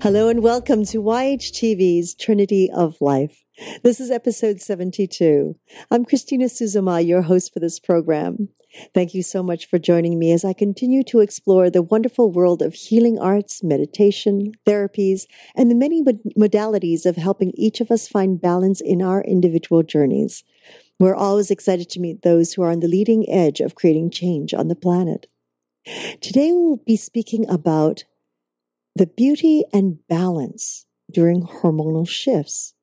Hello and welcome to YHTV's Trinity of Life. This is episode 72. I'm Christina Suzuma, your host for this program. Thank you so much for joining me as I continue to explore the wonderful world of healing arts, meditation, therapies, and the many modalities of helping each of us find balance in our individual journeys. We're always excited to meet those who are on the leading edge of creating change on the planet. Today we'll be speaking about the beauty and balance during hormonal shifts.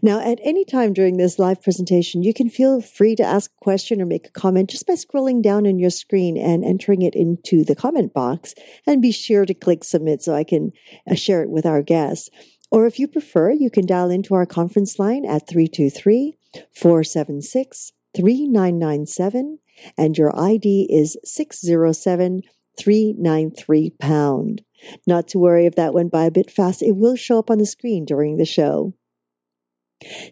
Now, at any time during this live presentation, you can feel free to ask a question or make a comment just by scrolling down on your screen and entering it into the comment box. And be sure to click submit so I can uh, share it with our guests. Or if you prefer, you can dial into our conference line at 323 476 3997, and your ID is 607 393 pound. Not to worry if that went by a bit fast, it will show up on the screen during the show.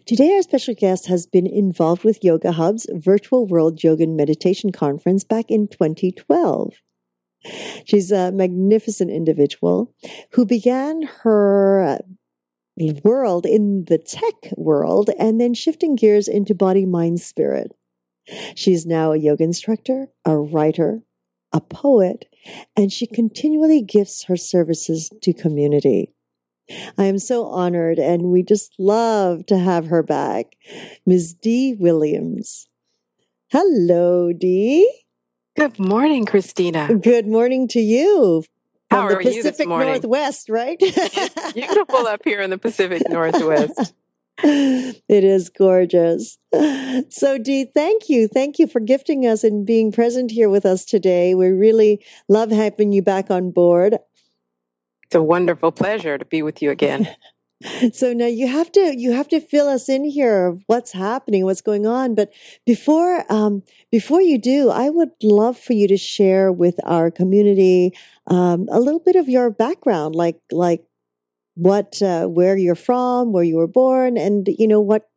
Today, our special guest has been involved with Yoga Hub's Virtual World Yoga and Meditation Conference back in 2012. She's a magnificent individual who began her world in the tech world and then shifting gears into body, mind, spirit. She's now a yoga instructor, a writer, a poet, and she continually gifts her services to community. I am so honored, and we just love to have her back. Ms. Dee Williams. Hello, Dee. Good morning, Christina. Good morning to you. How From the Pacific you this morning? Northwest, right? it's beautiful up here in the Pacific Northwest. It is gorgeous. So, Dee, thank you. Thank you for gifting us and being present here with us today. We really love having you back on board. It's a wonderful pleasure to be with you again. so now you have to you have to fill us in here of what's happening, what's going on. But before um, before you do, I would love for you to share with our community um, a little bit of your background, like like what uh, where you're from, where you were born, and you know what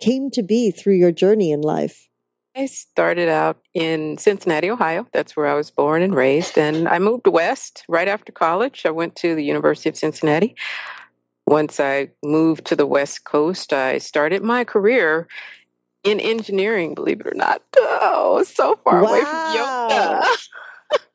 came to be through your journey in life. I started out in Cincinnati, Ohio. That's where I was born and raised. And I moved west right after college. I went to the University of Cincinnati. Once I moved to the West Coast, I started my career in engineering, believe it or not. Oh, so far wow. away from yoga.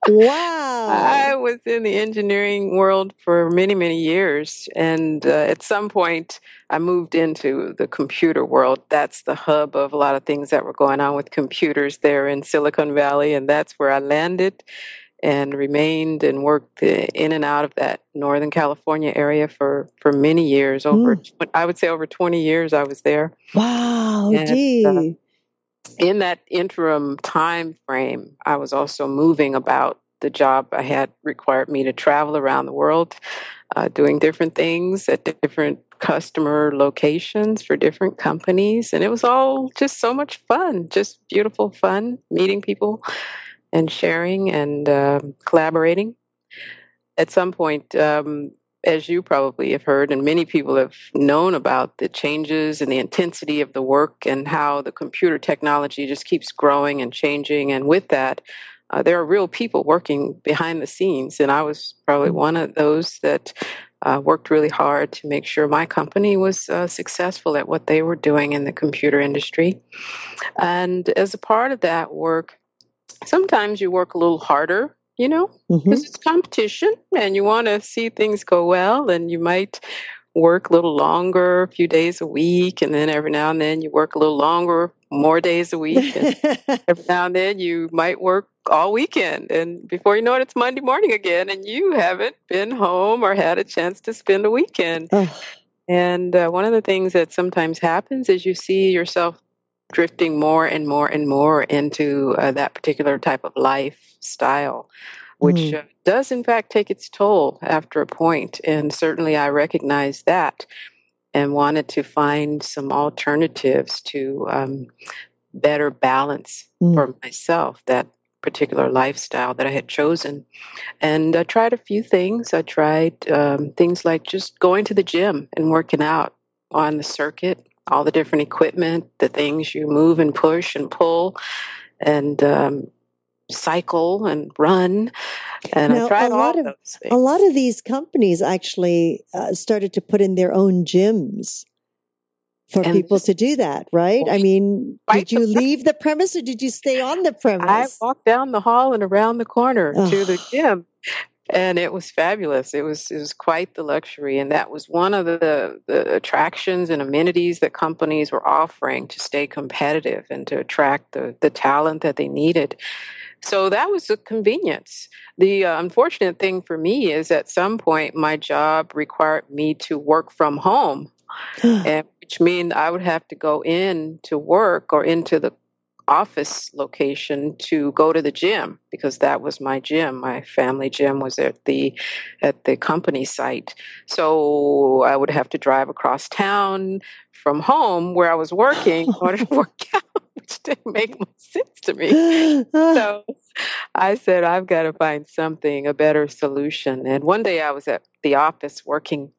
Wow. I was in the engineering world for many, many years. And uh, at some point, I moved into the computer world. That's the hub of a lot of things that were going on with computers there in Silicon Valley. And that's where I landed and remained and worked in and out of that Northern California area for, for many years. Over, mm. I would say over 20 years I was there. Wow, and, uh, in that interim time frame, I was also moving about. The job I had required me to travel around the world, uh, doing different things at different customer locations for different companies. And it was all just so much fun, just beautiful fun, meeting people and sharing and uh, collaborating. At some point, um, as you probably have heard, and many people have known about the changes and the intensity of the work and how the computer technology just keeps growing and changing. And with that, uh, there are real people working behind the scenes. And I was probably one of those that uh, worked really hard to make sure my company was uh, successful at what they were doing in the computer industry. And as a part of that work, sometimes you work a little harder you know, because mm-hmm. it's competition and you want to see things go well and you might work a little longer, a few days a week, and then every now and then you work a little longer, more days a week. And every now and then you might work all weekend. And before you know it, it's Monday morning again, and you haven't been home or had a chance to spend a weekend. Oh. And uh, one of the things that sometimes happens is you see yourself drifting more and more and more into uh, that particular type of lifestyle, which mm. uh, does in fact take its toll after a point. And certainly I recognize that and wanted to find some alternatives to um, better balance mm. for myself that particular lifestyle that I had chosen. And I tried a few things. I tried um, things like just going to the gym and working out on the circuit all the different equipment, the things you move and push and pull, and um, cycle and run. And now, I tried a lot of those things. a lot of these companies actually uh, started to put in their own gyms for And people to do that, right? I mean, did you leave the premise or did you stay on the premise? I walked down the hall and around the corner to the gym. And it was fabulous. It was it was quite the luxury, and that was one of the, the attractions and amenities that companies were offering to stay competitive and to attract the, the talent that they needed. So that was a convenience. The uh, unfortunate thing for me is at some point my job required me to work from home, and which means I would have to go in to work or into the office location to go to the gym because that was my gym. My family gym was at the at the company site. So I would have to drive across town from home where I was working in order to work out, which didn't make much sense to me. So I said, I've got to find something, a better solution. And one day I was at the office working,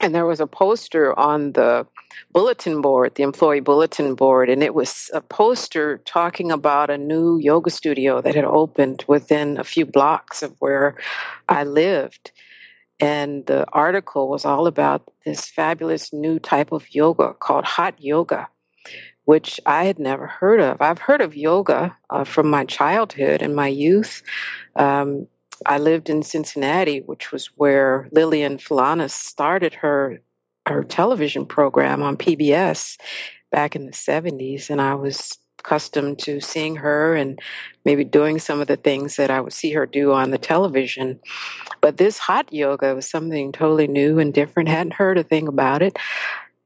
and there was a poster on the bulletin board, the employee bulletin board, and it was a poster talking about a new yoga studio that had opened within a few blocks of where I lived. And the article was all about this fabulous new type of yoga called hot yoga which I had never heard of. I've heard of yoga uh, from my childhood and my youth. Um, I lived in Cincinnati, which was where Lilias Folan started her her television program on PBS back in the 70s, and I was accustomed to seeing her and maybe doing some of the things that I would see her do on the television. But this hot yoga was something totally new and different. Hadn't heard a thing about it.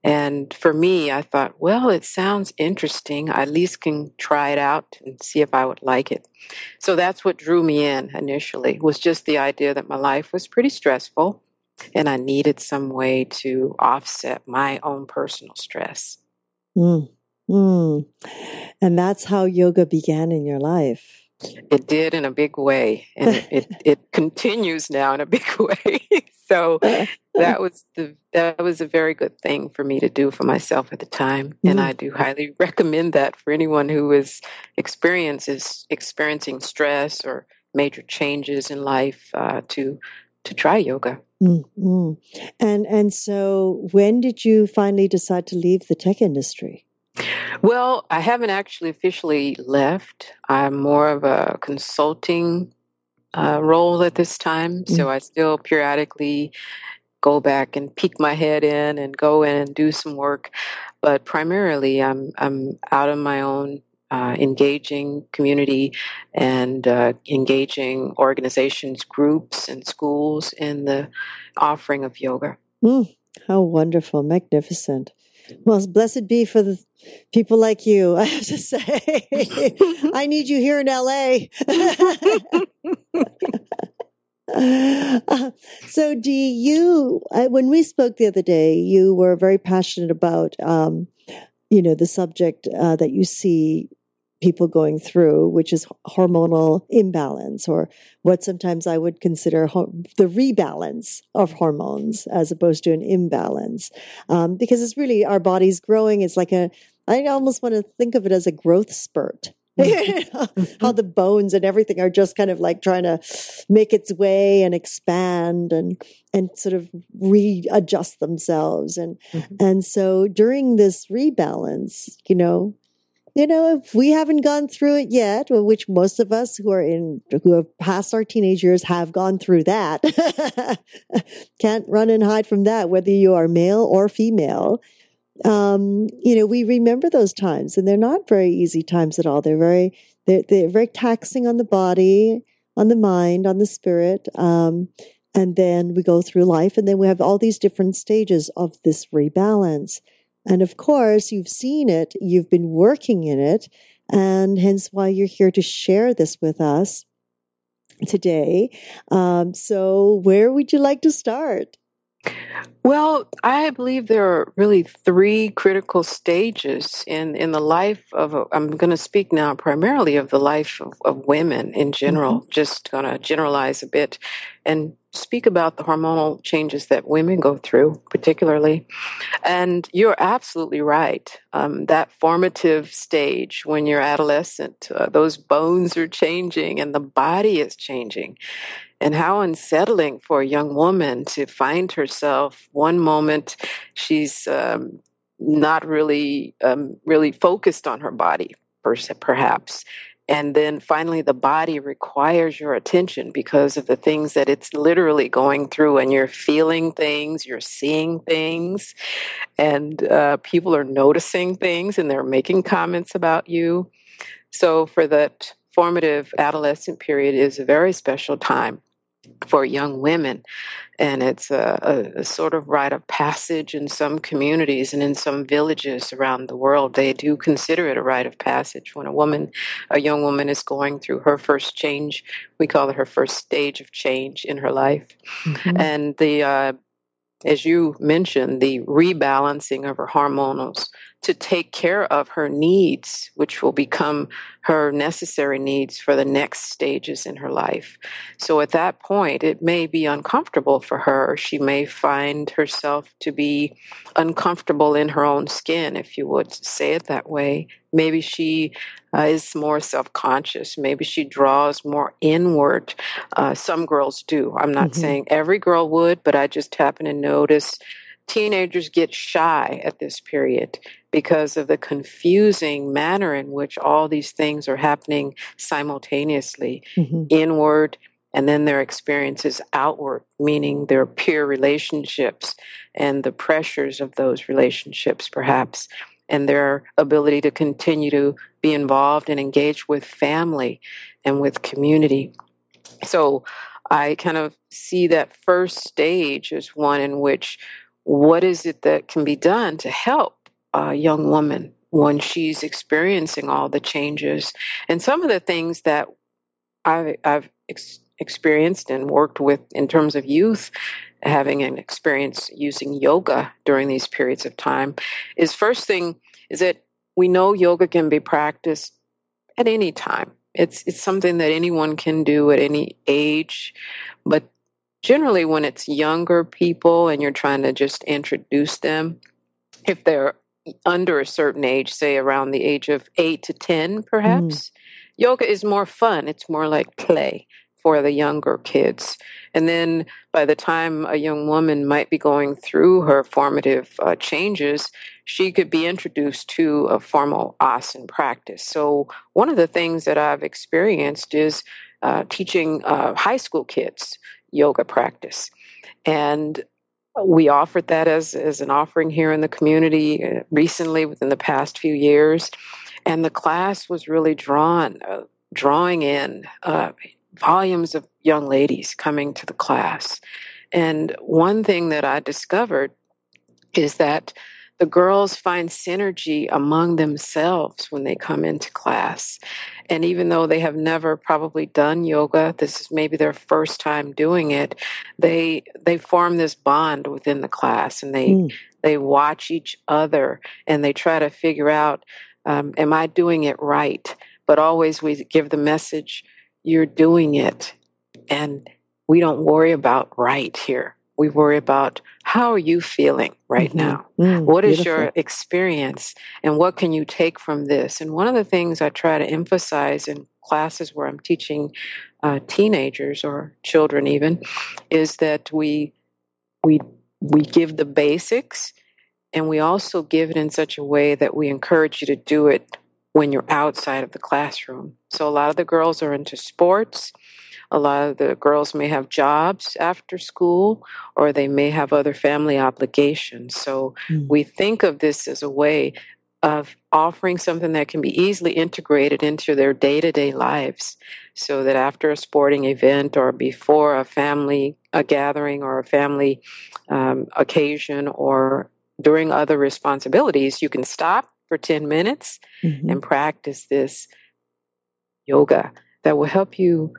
And for me, I thought, well, it sounds interesting. I at least can try it out and see if I would like it. So that's what drew me in initially, was just the idea that my life was pretty stressful and I needed some way to offset my own personal stress. Mm, mm. And that's how yoga began in your life. It did in a big way, and it, it, it continues now in a big way. So that was the that was a very good thing for me to do for myself at the time, and Mm. I do highly recommend that for anyone who is experiences experiencing stress or major changes in life uh, to to try yoga. Mm, mm. And and so when did you finally decide to leave the tech industry? Well, I haven't actually officially left. I'm more of a consulting uh, role at this time, so I still periodically go back and peek my head in and go in and do some work. But primarily, I'm I'm out of my own, uh, engaging community and uh, engaging organizations, groups, and schools in the offering of yoga. Mm, how wonderful, magnificent. Well, blessed be for the people like you, I have to say. I need you here in LA. Uh, so, do you, I, when we spoke the other day, you were very passionate about, um, you know, the subject uh, that you see people going through, which is hormonal imbalance, or what sometimes I would consider the rebalance of hormones as opposed to an imbalance. Um, because it's really our body's growing. It's like a, I almost want to think of it as a growth spurt. How the bones and everything are just kind of like trying to make its way and expand and and sort of readjust themselves and Mhm. and so during this rebalance, you know, you know, if we haven't gone through it yet, which most of us who are in, who have passed our teenage years have gone through that, can't run and hide from that, whether you are male or female. Um, you know, we remember those times and they're not very easy times at all. They're very, they're, they're very taxing on the body, on the mind, on the spirit. Um, and then we go through life and then we have all these different stages of this rebalance. And of course, you've seen it, you've been working in it, and hence why you're here to share this with us today. Um, so, where would you like to start? Well, I believe there are really three critical stages in, in the life of, a, I'm going to speak now primarily of the life of, of women in general, just going to generalize a bit and speak about the hormonal changes that women go through, particularly. And you're absolutely right. Um, that formative stage when you're adolescent, uh, those bones are changing and the body is changing. And how unsettling for a young woman to find herself one moment she's um, not really um, really focused on her body, perhaps and then finally, the body requires your attention because of the things that it's literally going through, and you're feeling things, you're seeing things, and uh, people are noticing things and they're making comments about you. So, for that formative adolescent period is a very special time for young women. And it's a, a, a, sort of rite of passage in some communities and in some villages around the world. They do consider it a rite of passage when a woman, a young woman, is going through her first change. We call it her first stage of change in her life. Mm-hmm. And the, uh, as you mentioned, the rebalancing of her hormonals to take care of her needs, which will become her necessary needs for the next stages in her life. So at that point, it may be uncomfortable for her. She may find herself to be uncomfortable in her own skin, if you would say it that way. Maybe she uh, is more self conscious. Maybe she draws more inward. Uh, some girls do. I'm not mm-hmm. saying every girl would, but I just happen to notice teenagers get shy at this period because of the confusing manner in which all these things are happening simultaneously mm-hmm. inward and then their experiences outward, meaning their peer relationships and the pressures of those relationships, perhaps, and their ability to continue to be involved and engage with family and with community. So I kind of see that first stage as one in which what is it that can be done to help a young woman when she's experiencing all the changes. And some of the things that I've, I've ex- experienced and worked with in terms of youth having an experience using yoga during these periods of time is first thing is that we know yoga can be practiced at any time. It's it's something that anyone can do at any age, but generally when it's younger people and you're trying to just introduce them, if they're under a certain age, say around the age of eight to 10, perhaps, mm. yoga is more fun. It's more like play for the younger kids. And then by the time a young woman might be going through her formative uh, changes, she could be introduced to a formal asana practice. So, one of the things that I've experienced is uh, teaching uh, high school kids yoga practice. And we offered that as, as an offering here in the community uh, recently within the past few years. And the class was really drawn, uh, drawing in uh, volumes of young ladies coming to the class. And one thing that I discovered is that the girls find synergy among themselves when they come into class. And even though they have never probably done yoga, this is maybe their first time doing it, they they form this bond within the class and they mm. they watch each other and they try to figure out um, am I doing it right? But always we give the message, you're doing it. And we don't worry about right here we worry about how are you feeling right mm-hmm. now? Mm, what is beautiful. your experience and what can you take from this? And one of the things I try to emphasize in classes where I'm teaching uh, teenagers or children even is that we we we give the basics and we also give it in such a way that we encourage you to do it when you're outside of the classroom. So a lot of the girls are into sports a lot of the girls may have jobs after school or they may have other family obligations. So mm. we think of this as a way of offering something that can be easily integrated into their day to day lives so that after a sporting event or before a family a gathering or a family um, occasion or during other responsibilities, you can stop for 10 minutes mm-hmm. and practice this yoga that will help you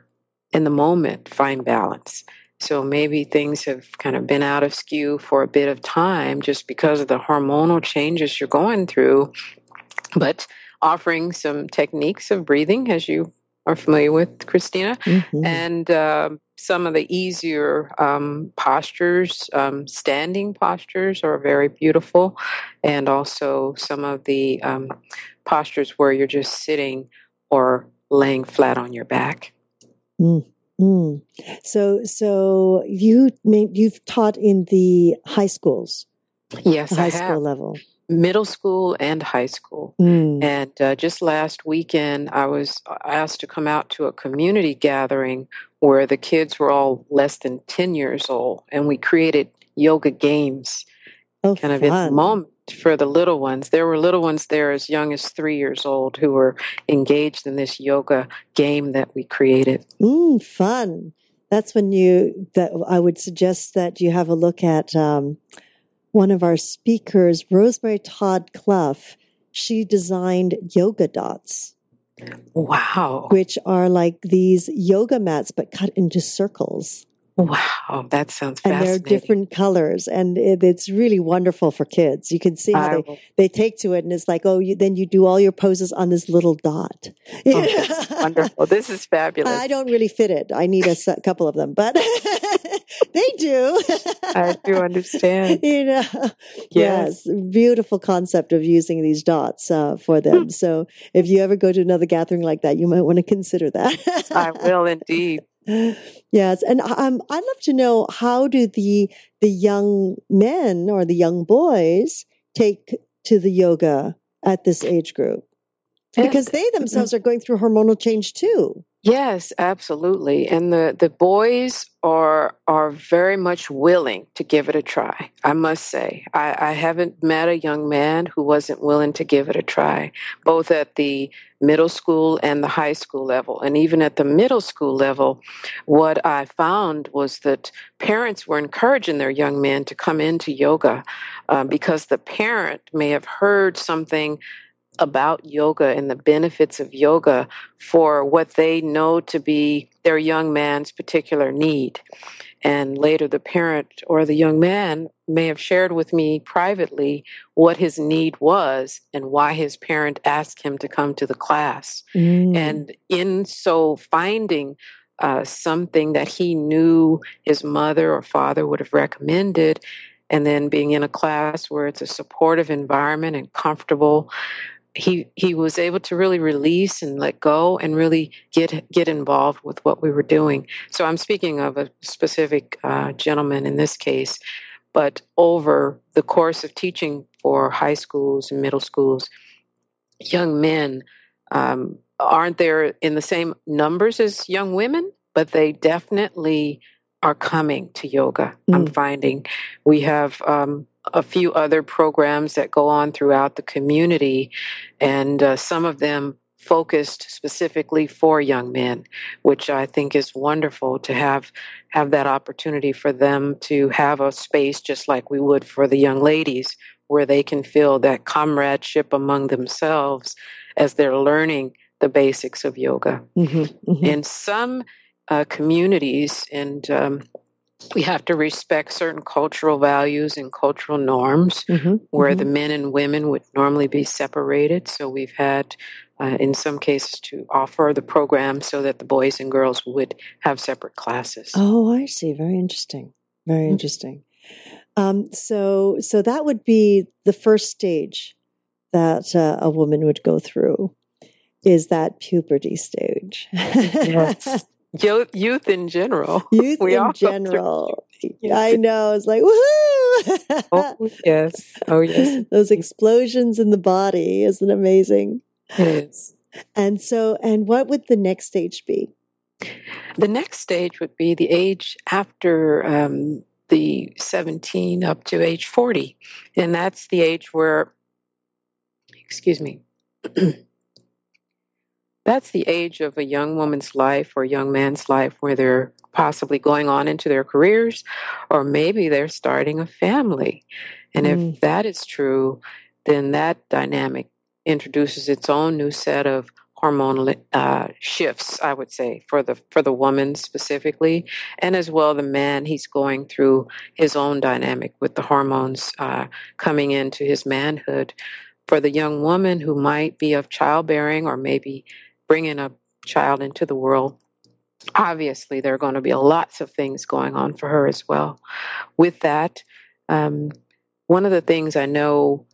in the moment find balance. So maybe things have kind of been out of skew for a bit of time just because of the hormonal changes you're going through. But offering some techniques of breathing, as you are familiar with, Christina, mm-hmm. and uh, some of the easier um, postures, um, standing postures, are very beautiful, and also some of the um, postures where you're just sitting or laying flat on your back. Mm, mm. So, so you you've taught in the high schools, yes, high I school have level, middle school and high school. mm. And uh, just last weekend, I was asked to come out to a community gathering where the kids were all less than 10 years old, and we created yoga games Oh, kind of in the moment for the little ones. There were little ones there as young as three years old who were engaged in this yoga game that we created. Mm, fun. That's when you that I would suggest that you have a look at um, one of our speakers, Rosemary Todd Clough. She designed yoga dots, Wow. which are like these yoga mats but cut into circles. Wow. That sounds fascinating. and they're different colors and it, it's really wonderful for kids you can see how they, they take to it and it's like oh you, then you do all your poses on this little dot oh, wonderful. This is fabulous. i don't really fit it i need a couple of them but they do I do understand. you know Yes. yes beautiful concept of using these dots uh, for them so if you ever go to another gathering like that you might want to consider that I will indeed. Yes, and um, I'd love to know how do the the young men or the young boys take to the yoga at this age group because they themselves are going through hormonal change too. Yes, absolutely. And the, the boys are are very much willing to give it a try. I must say, I, I haven't met a young man who wasn't willing to give it a try, both at the middle school and the high school level. And even at the middle school level, what I found was that parents were encouraging their young men to come into yoga uh, because the parent may have heard something about yoga and the benefits of yoga for what they know to be their young man's particular need. And later, the parent or the young man may have shared with me privately what his need was and why his parent asked him to come to the class. Mm. And in so finding uh, something that he knew his mother or father would have recommended, and then being in a class where it's a supportive environment and comfortable, he he was able to really release and let go and really get get involved with what we were doing. So I'm speaking of a specific uh, gentleman in this case, but over the course of teaching for high schools and middle schools, young men um, aren't there in the same numbers as young women, but they definitely are coming to yoga. I'm finding we have um, a few other programs that go on throughout the community, and uh, some of them focused specifically for young men, which I think is wonderful to have have that opportunity for them to have a space just like we would for the young ladies, where they can feel that comradeship among themselves as they're learning the basics of yoga. Mhm, mhm. In some uh, communities, and um, we have to respect certain cultural values and cultural norms Mhm, where mhm. the men and women would normally be separated. So we've had, uh, in some cases, to offer the program so that the boys and girls would have separate classes. Oh, I see. Very interesting. Very Mm. interesting. Um, so, so that would be the first stage that uh, a woman would go through. Is that puberty stage? Yes. Yo- youth in general. Youth We in general. I know. It's like woohoo! Oh, yes. Oh, yes. Those explosions in the body isn't amazing. It is. And so, and what would the next stage be? The next stage would be the age after um, the 17 up to age 40. And that's the age where, excuse me, that's the age of a young woman's life or young man's life where they're possibly going on into their careers or maybe they're starting a family. And Mm. if that is true, then that dynamic introduces its own new set of hormonal uh, shifts, I would say, for the for the woman specifically, and as well the man. He's going through his own dynamic with the hormones uh, coming into his manhood. For the young woman who might be of childbearing or maybe bringing a child into the world, obviously, there are going to be lots of things going on for her as well. With that, um, one of the things I know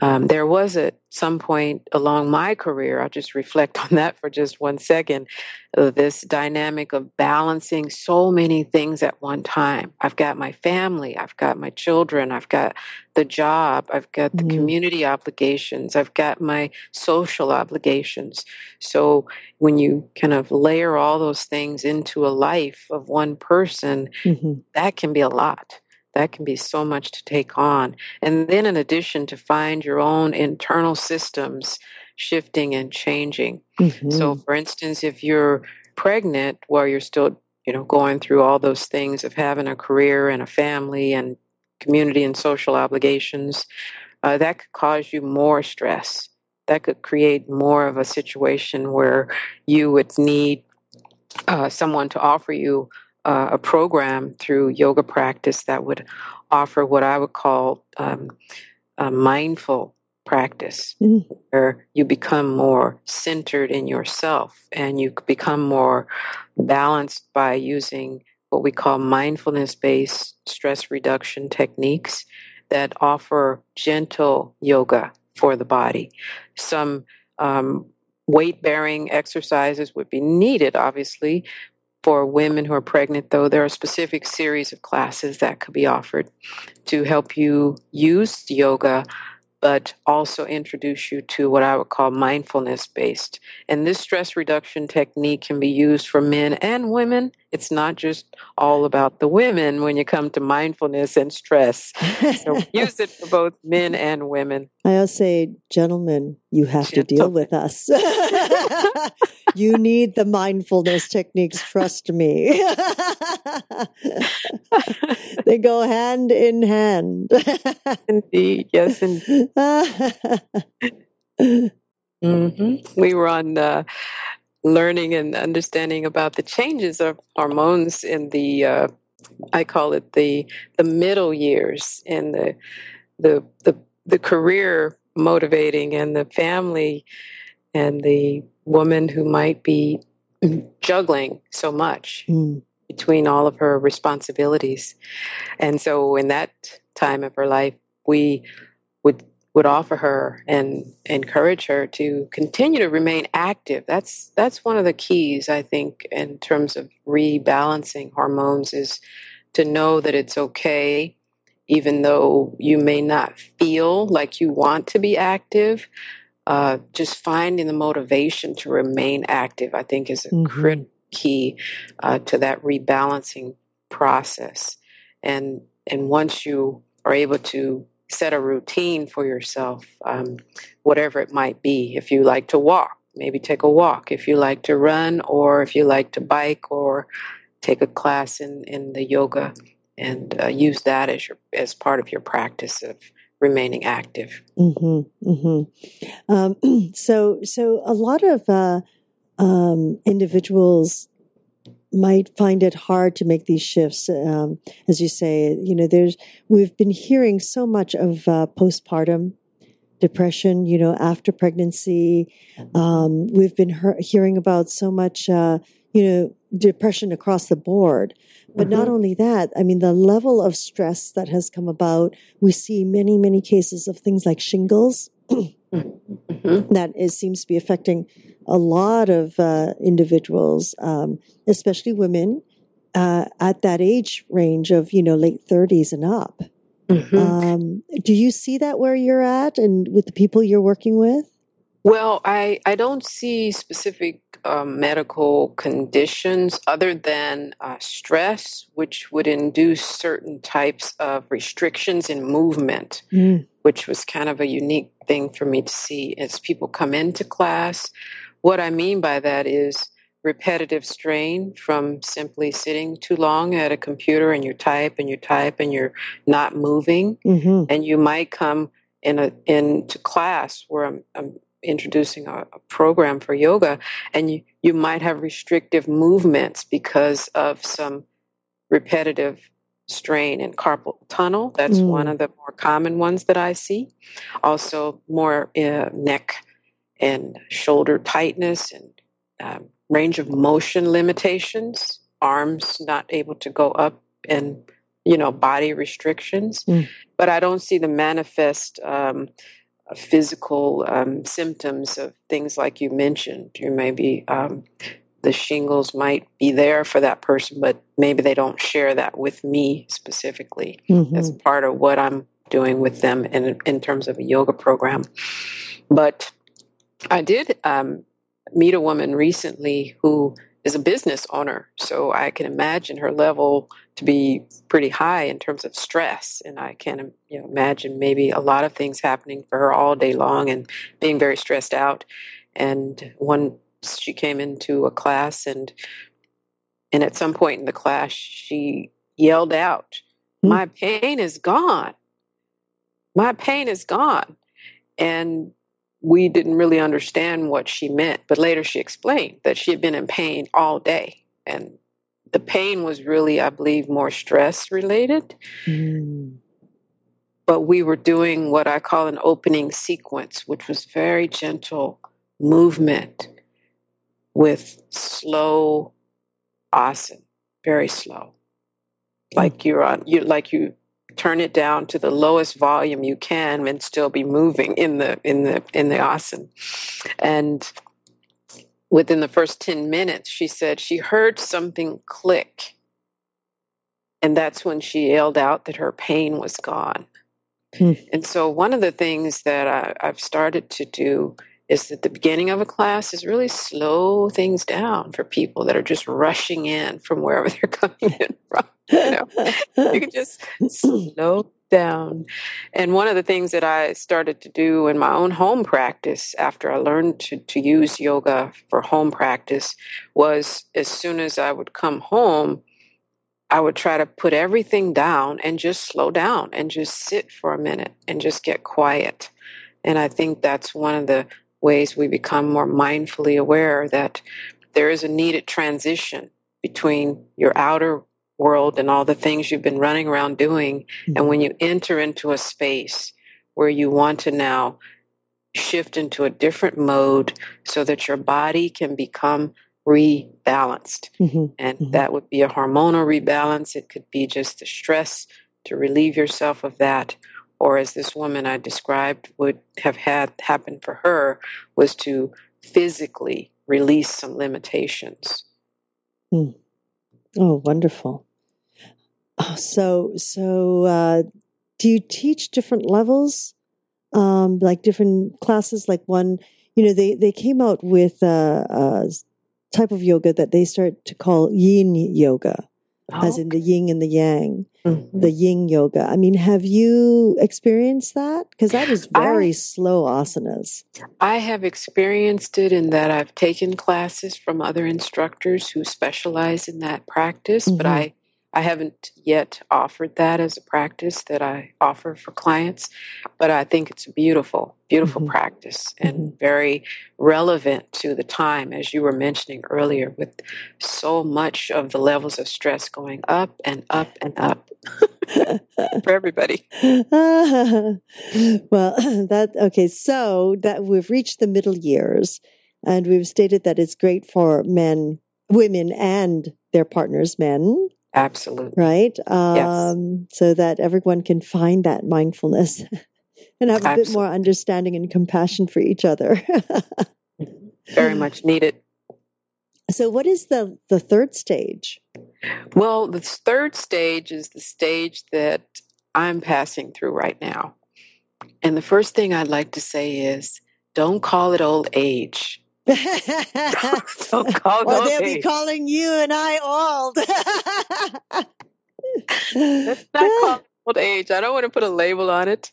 um, there was at some point along my career, I'll just reflect on that for just one second, uh, this dynamic of balancing so many things at one time. I've got my family, I've got my children, I've got the job, I've got the mm-hmm. community obligations, I've got my social obligations. So when you kind of layer all those things into a life of one person, mm-hmm. that can be a lot that can be so much to take on. And then, in addition, to find your own internal systems shifting and changing. Mm-hmm. So, for instance, if you're pregnant while you're still, you know, going through all those things of having a career and a family and community and social obligations, uh, that could cause you more stress. That could create more of a situation where you would need uh, someone to offer you uh, a program through yoga practice that would offer what I would call um, a mindful practice, mm-hmm. where you become more centered in yourself and you become more balanced by using what we call mindfulness based stress reduction techniques that offer gentle yoga for the body. Some um, weight bearing exercises would be needed, obviously, for women who are pregnant, though, there are specific series of classes that could be offered to help you use yoga but also introduce you to what I would call mindfulness based. And this stress reduction technique can be used for men and women. It's not just all about the women when you come to mindfulness and stress. So use it for both men and women. I'll say, gentlemen, you have to deal with us. you need the mindfulness techniques, trust me. they go hand in hand. indeed, yes, indeed. mm-hmm. We were on uh, learning and understanding about the changes of hormones in the, uh, I call it the the middle years in the the the the career motivating and the family and the woman who might be juggling so much mm. between all of her responsibilities. And so in that time of her life, we would would offer her and encourage her to continue to remain active. That's that's one of the keys I think in terms of rebalancing hormones is to know that it's okay even though you may not feel like you want to be active, uh, just finding the motivation to remain active, I think, is a mm-hmm. key uh, to that rebalancing process. And and once you are able to set a routine for yourself, um, whatever it might be, if you like to walk, maybe take a walk. If you like to run, or if you like to bike, or take a class in in the yoga, and uh, use that as your as part of your practice of remaining active. Mm-hmm, mm-hmm. Um, so, so a lot of uh, um, individuals might find it hard to make these shifts. Um, as you say, you know, there's we've been hearing so much of uh, postpartum depression. You know, after pregnancy, um, we've been he- hearing about so much. Uh, you know, depression across the board. But mm-hmm. not only that, I mean, the level of stress that has come about, we see many, many cases of things like shingles. mm-hmm. That is, seems to be affecting a lot of uh, individuals, um, especially women uh, at that age range of, you know, late 30s and up. Mm-hmm. Um, do you see that where you're at and with the people you're working with? Well, I, I don't see specific um, medical conditions other than uh, stress, which would induce certain types of restrictions in movement, mm. which was kind of a unique thing for me to see as people come into class. What I mean by that is repetitive strain from simply sitting too long at a computer and you type and you type and you're not moving. Mm-hmm. And you might come in a into class where I'm, I'm introducing a, a, program for yoga and you, you might have restrictive movements because of some repetitive strain in carpal tunnel that's mm. one of the more common ones that i see also more uh, neck and shoulder tightness and um, range of motion limitations, arms not able to go up, and you know body restrictions. Mm. But I don't see the manifest um, physical um, symptoms of things like you mentioned. You may be um, the shingles might be there for that person, but maybe they don't share that with me specifically mm-hmm. as part of what I'm doing with them in in terms of a yoga program. But I did um, meet a woman recently who is a business owner, so I can imagine her level to be pretty high in terms of stress, and I can you know, imagine maybe a lot of things happening for her all day long and being very stressed out. And one, she came into a class, and and at some point in the class, she yelled out, mm-hmm. "My pain is gone! My pain is gone!" And we didn't really understand what she meant, but later she explained that she had been in pain all day. And the pain was really, I believe, more stress related. Mm. But we were doing what I call an opening sequence, which was very gentle movement with slow asana, very slow. Like you're on you like you turn it down to the lowest volume you can and still be moving in the in the in the asana. And within the first 10 minutes she said she heard something click. And that's when she yelled out that her pain was gone. Hmm. and so one of the things that I, i've started to do is that the beginning of a class is really slow things down for people that are just rushing in from wherever they're coming in from. You know, you can just slow down. And one of the things that I started to do in my own home practice after I learned to, to use yoga for home practice was as soon as I would come home, I would try to put everything down and just slow down and just sit for a minute and just get quiet. And I think that's one of the ways we become more mindfully aware that there is a needed transition between your outer world and all the things you've been running around doing. Mm-hmm. And when you enter into a space where you want to now shift into a different mode so that your body can become rebalanced. Mm-hmm. And mm-hmm. that would be a hormonal rebalance. It could be just the stress to relieve yourself of that or as this woman I described would have had happen for her, was to physically release some limitations. Hmm. Oh, wonderful. Oh, so, so uh, do you teach different levels, um, like different classes? Like one, you know, they they came out with a, a type of yoga that they start to call Yin yoga, oh, as in the yin and the yang mm-hmm. the yin yoga. I mean, have you experienced that? Because that is very I, slow asanas. I have experienced it in that I've taken classes from other instructors who specialize in that practice, mm-hmm. but I I haven't yet offered that as a practice that I offer for clients, but I think it's a beautiful, beautiful mm-hmm. practice and mm-hmm. very relevant to the time, as you were mentioning earlier, with so much of the levels of stress going up and up and up for everybody. well, that okay. So that we've reached the middle years, and we've stated that it's great for men, women, and their partners, men Absolutely. Right? Um, yes. So that everyone can find that mindfulness and have a Absolutely. bit more understanding and compassion for each other. Very much needed. So, what is the, the third stage? Well, the third stage is the stage that I'm passing through right now. And the first thing I'd like to say is don't call it old age. Call well, they'll be calling you and I old. Let's not call it old age. I don't want to put a label on it.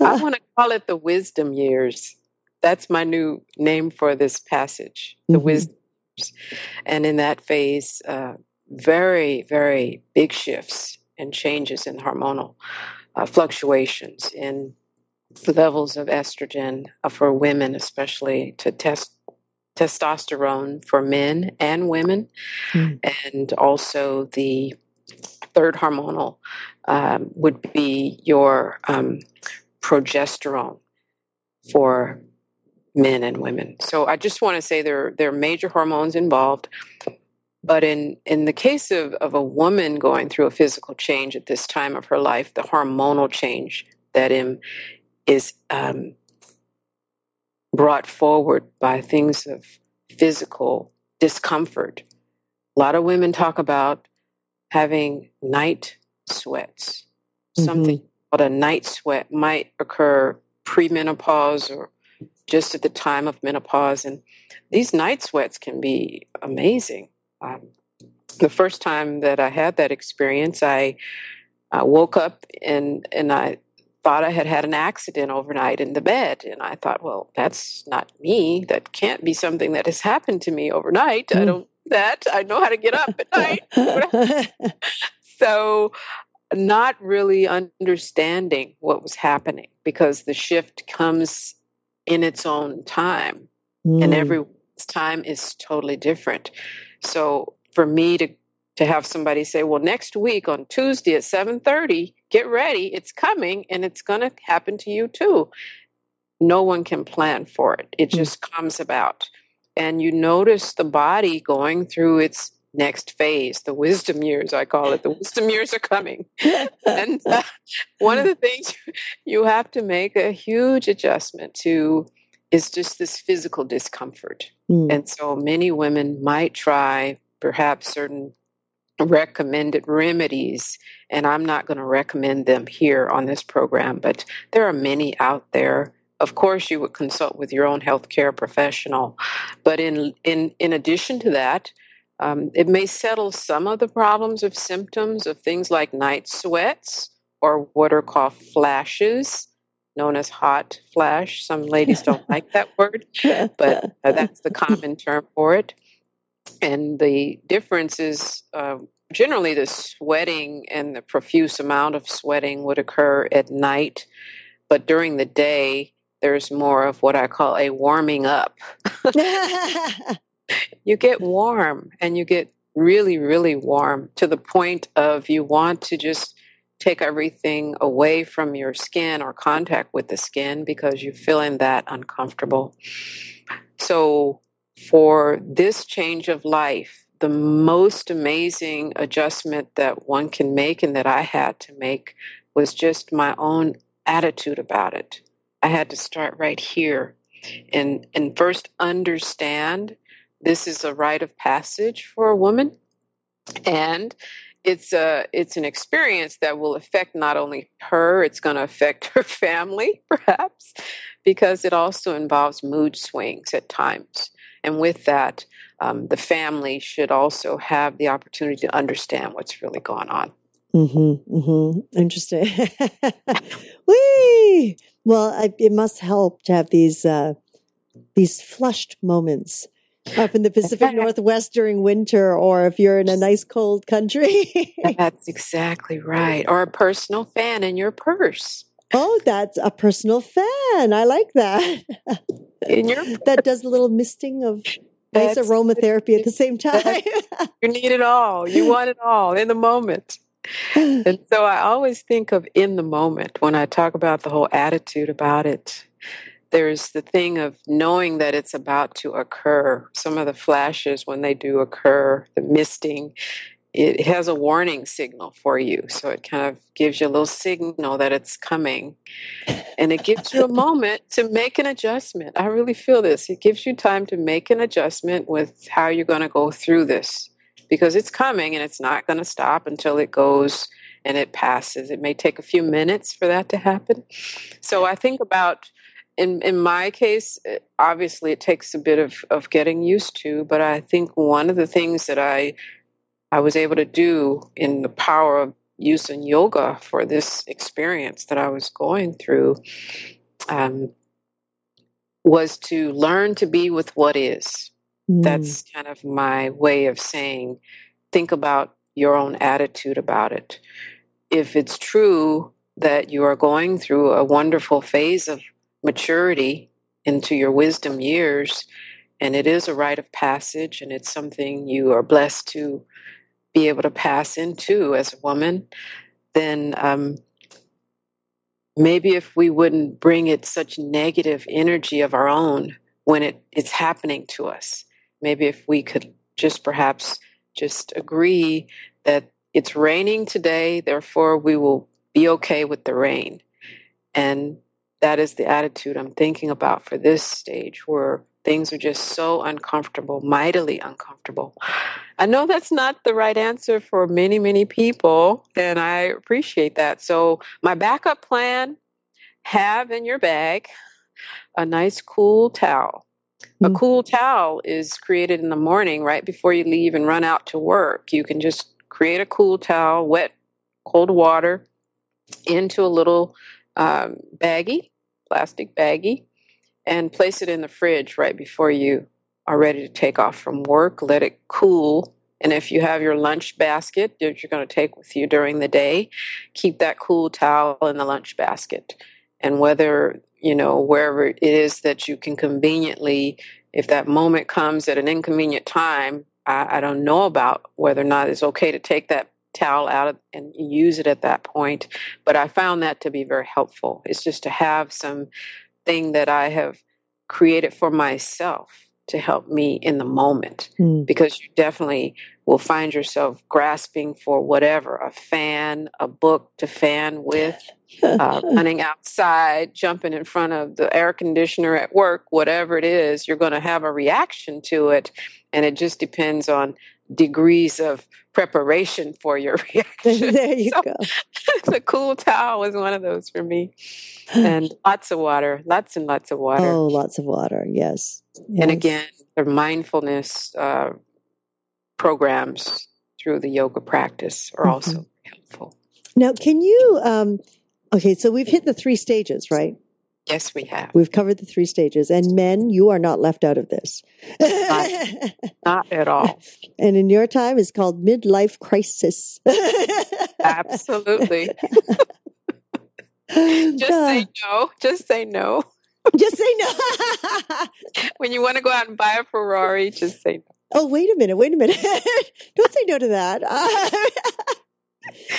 I want to call it the wisdom years. That's my new name for this passage, the mm-hmm. wisdom years. And in that phase, uh, very, very big shifts and changes in hormonal uh, fluctuations in levels of estrogen uh, for women, especially to test testosterone for men and women, mm. and also the third hormonal um, would be your um, progesterone for men and women. So I just want to say there there are major hormones involved. But in, in the case of, of a woman going through a physical change at this time of her life, the hormonal change that in, is um, brought forward by things of physical discomfort. A lot of women talk about having night sweats. Mm-hmm. Something called a night sweat might occur premenopause or just at the time of menopause. And these night sweats can be amazing. Um, the first time that I had that experience, I, I woke up and, and I thought I had had an accident overnight in the bed. And I thought, well, that's not me. That can't be something that has happened to me overnight. Mm. I don't that. I know how to get up at night. so, not really understanding what was happening because the shift comes in its own time, mm. and everyone's time is totally different. So, for me to to have somebody say, "Well, next week on Tuesday at 7:30, get ready. It's coming and it's going to happen to you too." No one can plan for it. It mm. just comes about. And you notice the body going through its next phase, the wisdom years, I call it. The wisdom years are coming. and uh, one of the things you have to make a huge adjustment to is just this physical discomfort. Mm. And so many women might try perhaps certain recommended remedies, and I'm not going to recommend them here on this program, but there are many out there. Of course, you would consult with your own healthcare professional, but in in in addition to that, um, it may settle some of the problems of symptoms of things like night sweats or what are called flashes, known as hot flash. Some ladies don't like that word, but uh, that's the common term for it and the difference is uh, generally the sweating and the profuse amount of sweating would occur at night, but during the day, there's more of what I call a warming up. you get warm and you get really, really warm to the point of you want to just take everything away from your skin or contact with the skin because you're feeling that uncomfortable. So for this change of life, the most amazing adjustment that one can make and that I had to make was just my own attitude about it. I had to start right here and and first understand this is a rite of passage for a woman and it's a it's an experience that will affect not only her it's going to affect her family perhaps because it also involves mood swings at times and with that, um, the family should also have the opportunity to understand what's really going on. Mm-hmm, mm-hmm. Interesting. Whee! Well, I, it must help to have these uh, these flushed moments up in the Pacific Northwest during winter, or if you're in a nice cold country. That's exactly right. Or a personal fan in your purse. Oh, that's a personal fan. I like that. In your that does a little misting of nice aromatherapy at the same time. you need it all. You want it all in the moment. And so I always think of in the moment when I talk about the whole attitude about it. There's the thing of knowing that it's about to occur. Some of the flashes, when they do occur, the misting, it has a warning signal for you. So it kind of gives you a little signal that it's coming. And it gives you a moment to make an adjustment. I really feel this. It gives you time to make an adjustment with how you're going to go through this because it's coming and it's not going to stop until it goes and it passes. It may take a few minutes for that to happen. So I think about in in my case, eh, obviously it takes a bit of, of getting used to, but I think one of the things that I I was able to do in the power of using yoga for this experience that I was going through um, was to learn to be with what is. Mm. That's kind of my way of saying, think about your own attitude about it. If it's true that you are going through a wonderful phase of maturity into your wisdom years, and it is a rite of passage, and it's something you are blessed to be able to pass into as a woman, then um, maybe if we wouldn't bring it such negative energy of our own when it, it's happening to us, maybe if we could just perhaps just agree that it's raining today, therefore we will be okay with the rain. And that is the attitude I'm thinking about for this stage where things are just so uncomfortable, mightily uncomfortable. I know that's not the right answer for many, many people, and I appreciate that. So, my backup plan have in your bag a nice cool towel. A mm. cool towel is created in the morning right before you leave and run out to work. You can just create a cool towel, wet cold water into a little um, baggie, plastic baggie, and place it in the fridge right before you are ready to take off from work. Let it cool. And if you have your lunch basket that you're going to take with you during the day, keep that cool towel in the lunch basket. And whether, you know, wherever it is that you can conveniently, if that moment comes at an inconvenient time, I, I don't know about whether or not it's okay to take that towel out of, and use it at that point. But I found that to be very helpful. It's just to have some thing that I have created for myself to help me in the moment mm. because you definitely will find yourself grasping for whatever a fan, a book to fan with, uh, running outside, jumping in front of the air conditioner at work, whatever it is, you're going to have a reaction to it. And it just depends on degrees of preparation for your reaction. there you so, go. the cool towel was one of those for me. And lots of water, lots and lots of water. Oh, lots of water, yes. yes. And again, the mindfulness uh, programs through the yoga practice are mm-hmm. also helpful. Now, can you, um, okay, so we've hit the three stages, right? Yes, we have. We've covered the three stages. And men, you are not left out of this. Not, not at all. And in your time, it's called midlife crisis. Absolutely. Just say ah. no. Just say no. Just say no. when you want to go out and buy a Ferrari, just say no. Oh, wait a minute. Wait a minute. Don't say no to that.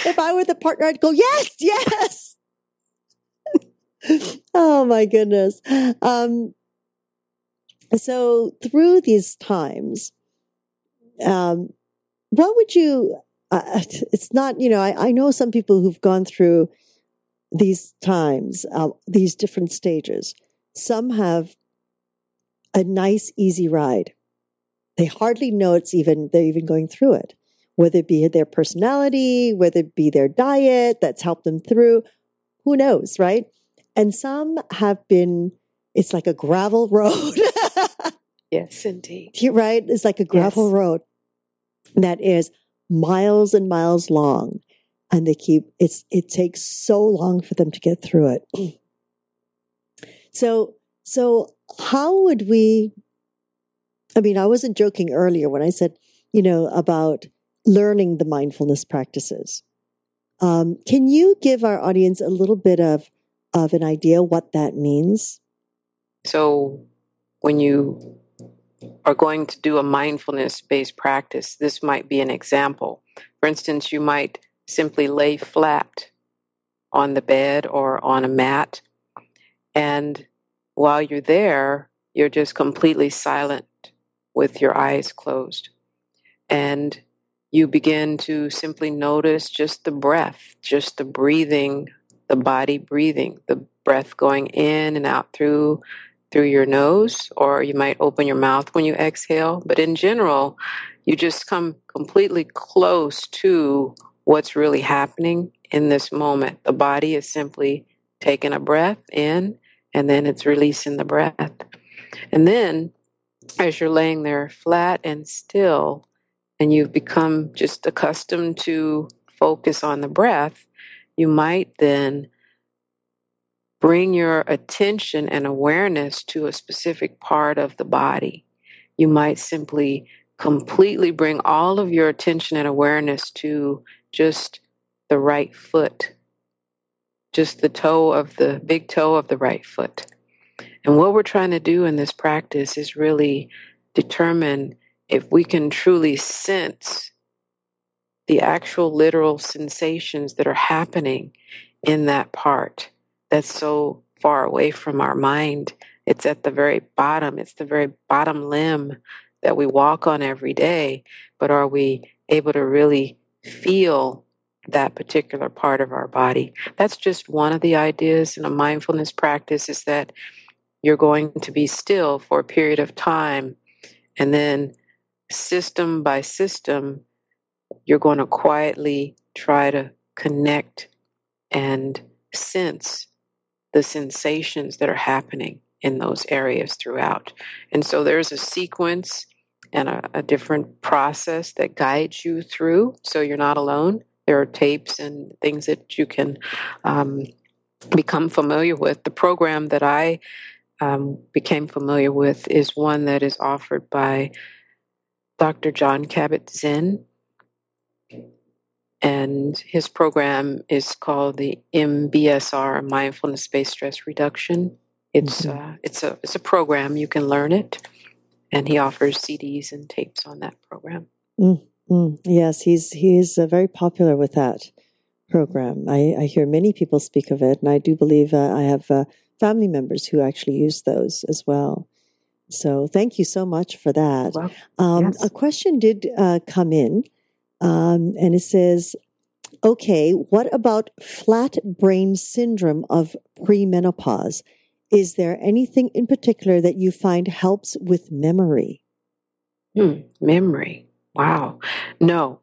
if I were the partner, I'd go, yes, yes oh my goodness. Um, so through these times, um, what would you, uh, it's not, you know, I, I, know some people who've gone through these times, uh, these different stages. Some have a nice, easy ride. They hardly know it's even, they're even going through it, whether it be their personality, whether it be their diet that's helped them through. Who knows, right? And some have been, it's like a gravel road. yes, indeed. Right? It's like a gravel yes. road that is miles and miles long. And they keep, it's, it takes so long for them to get through it. so, so how would we, I mean, I wasn't joking earlier when I said, you know, about learning the mindfulness practices. Um, can you give our audience a little bit of of an idea what that means? So, when you are going to do a mindfulness based practice, this might be an example. For instance, you might simply lay flat on the bed or on a mat. And while you're there, you're just completely silent with your eyes closed. And you begin to simply notice just the breath, just the breathing the body breathing, the breath going in and out through through your nose, or you might open your mouth when you exhale. But in general, you just come completely close to what's really happening in this moment. The body is simply taking a breath in and then it's releasing the breath. And then, as you're laying there flat and still, and you've become just accustomed to focus on the breath, you might then bring your attention and awareness to a specific part of the body. You might simply completely bring all of your attention and awareness to just the right foot, just the toe of the big toe of the right foot. And what we're trying to do in this practice is really determine if we can truly sense the actual literal sensations that are happening in that part. that's so far away from our mind. It's at the very bottom, it's the very bottom limb that we walk on every day. But are we able to really feel that particular part of our body? That's just one of the ideas in a mindfulness practice is that you're going to be still for a period of time and then system by system you're going to quietly try to connect and sense the sensations that are happening in those areas throughout. And so there's a sequence and a, a, different process that guides you through so you're not alone. There are tapes and things that you can um, become familiar with. The program that I um, became familiar with is one that is offered by Dr. Jon Kabat-Zinn and his program is called the MBSR Mindfulness Based Stress Reduction. It's mm-hmm. uh, it's a it's a program you can learn it, and he offers CDs and tapes on that program. Mm-hmm. Yes, he's he's uh, very popular with that program. I, I, hear many people speak of it, and I do believe uh, I have uh, family members who actually use those as well. So thank you so much for that. Well, um, yes. A question did uh, come in. Um, and it says, okay, what about flat brain syndrome of premenopause? Is there anything in particular that you find helps with memory? Hmm, memory. Wow. No.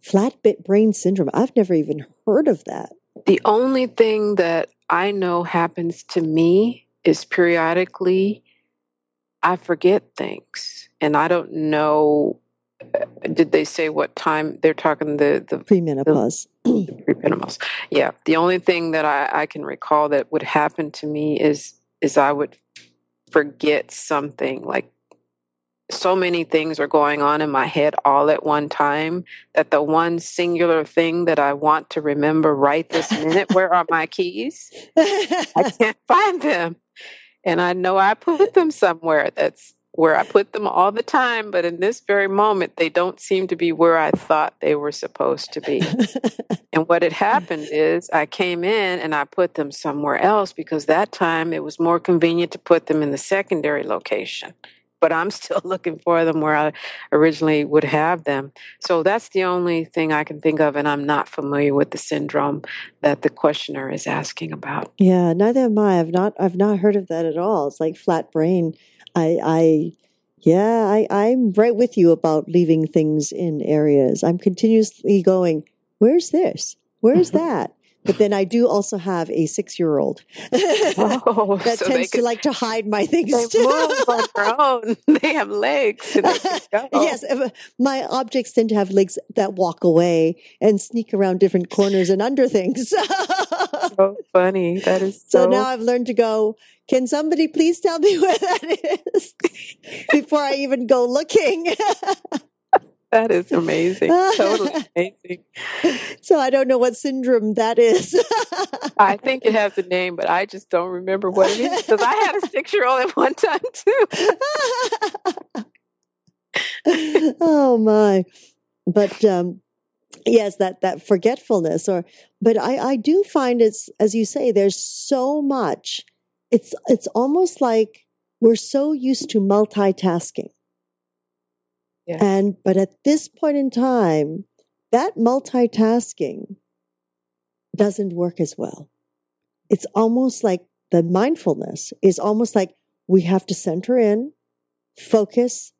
Flat bit brain syndrome. I've never even heard of that. The only thing that I know happens to me is periodically I forget things and I don't know did they say what time they're talking the the premenopause? The, premenopause. Yeah. The only thing that I, I can recall that would happen to me is is I would forget something like so many things are going on in my head all at one time that the one singular thing that I want to remember right this minute, where are my keys? I can't find them. And I know I put them somewhere that's where I put them all the time, but in this very moment, they don't seem to be where I thought they were supposed to be. and what had happened is I came in and I put them somewhere else because that time it was more convenient to put them in the secondary location. But I'm still looking for them where I originally would have them. So that's the only thing I can think of, and I'm not familiar with the syndrome that the questioner is asking about. Yeah, neither am I. I've not I've not heard of that at all. It's like flat brain I, I, yeah, I, I'm right with you about leaving things in areas. I'm continuously going, where's this? Where's that? But then I do also have a six year old oh, that so tends to like to hide my things they too. move on their own. They have legs. yes, uh, my objects tend to have legs that walk away and sneak around different corners and under things. So funny. That is so. So now I've learned to go. Can somebody please tell me where that is before I even go looking? that is amazing. Totally amazing. So I don't know what syndrome that is. I think it has a name, but I just don't remember what it is because I had a six year old at one time too. oh my. But um yes, that that forgetfulness or but I, I do find it's as you say, there's so much. It's it's almost like we're so used to multitasking. Yeah. And but at this point in time, that multitasking doesn't work as well. It's almost like the mindfulness is almost like we have to center in, focus,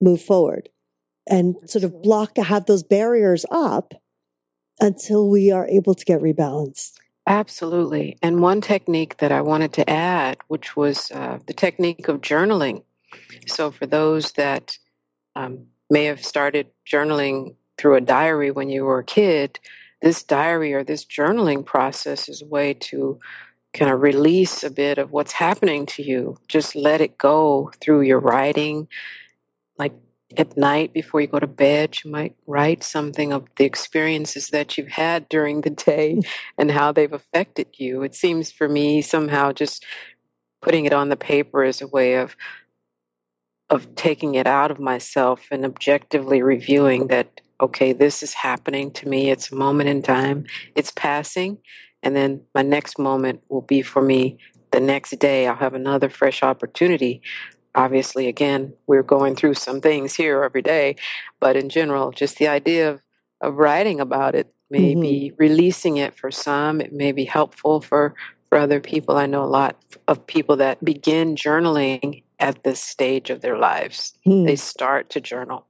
move forward, and sort of block, have those barriers up until we are able to get rebalanced. Absolutely. And one technique that I wanted to add, which was uh, the technique of journaling. So, for those that um, may have started journaling through a diary when you were a kid, this diary or this journaling process is a way to kind of release a bit of what's happening to you. Just let it go through your writing. Like at night before you go to bed, you might write something of the experiences that you've had during the day mm. and how they've affected you. It seems for me somehow just putting it on the paper is a way of of taking it out of myself and objectively reviewing that okay this is happening to me it's a moment in time it's passing And then my next moment will be for me the next day. I'll have another fresh opportunity. Obviously, again, we're going through some things here every day, but in general, just the idea of, of writing about it, maybe mm-hmm. releasing it for some, it may be helpful for, for other people. I know a lot of people that begin journaling at this stage of their lives. Mm. They start to journal.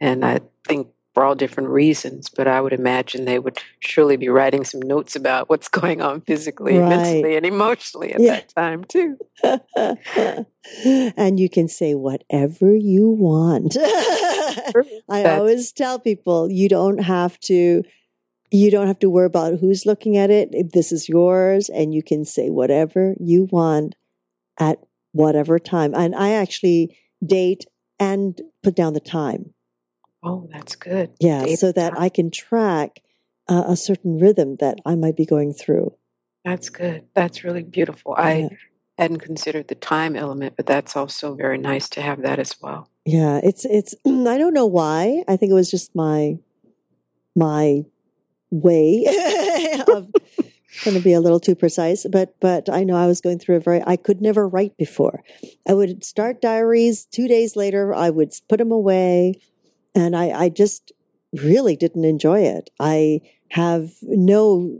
And I think for all different reasons, but I would imagine they would surely be writing some notes about what's going on physically, right. mentally, and emotionally at yeah. that time, too. and you can say whatever you want. I always tell people you don't have to. You don't have to worry about who's looking at it. This is yours, and you can say whatever you want at whatever time. And I actually date and put down the time. Oh, that's good. Yeah, so that. I can track uh, a certain rhythm that I might be going through. That's good. That's really beautiful. Yeah. I hadn't considered the time element, but that's also very nice to have that as well. Yeah, it's it's I don't know why. I think it was just my my way of going to be a little too precise, but but I know I was going through a very I could never write before. I would start diaries, 2 days later I would put them away and I, I just really didn't enjoy it. I have no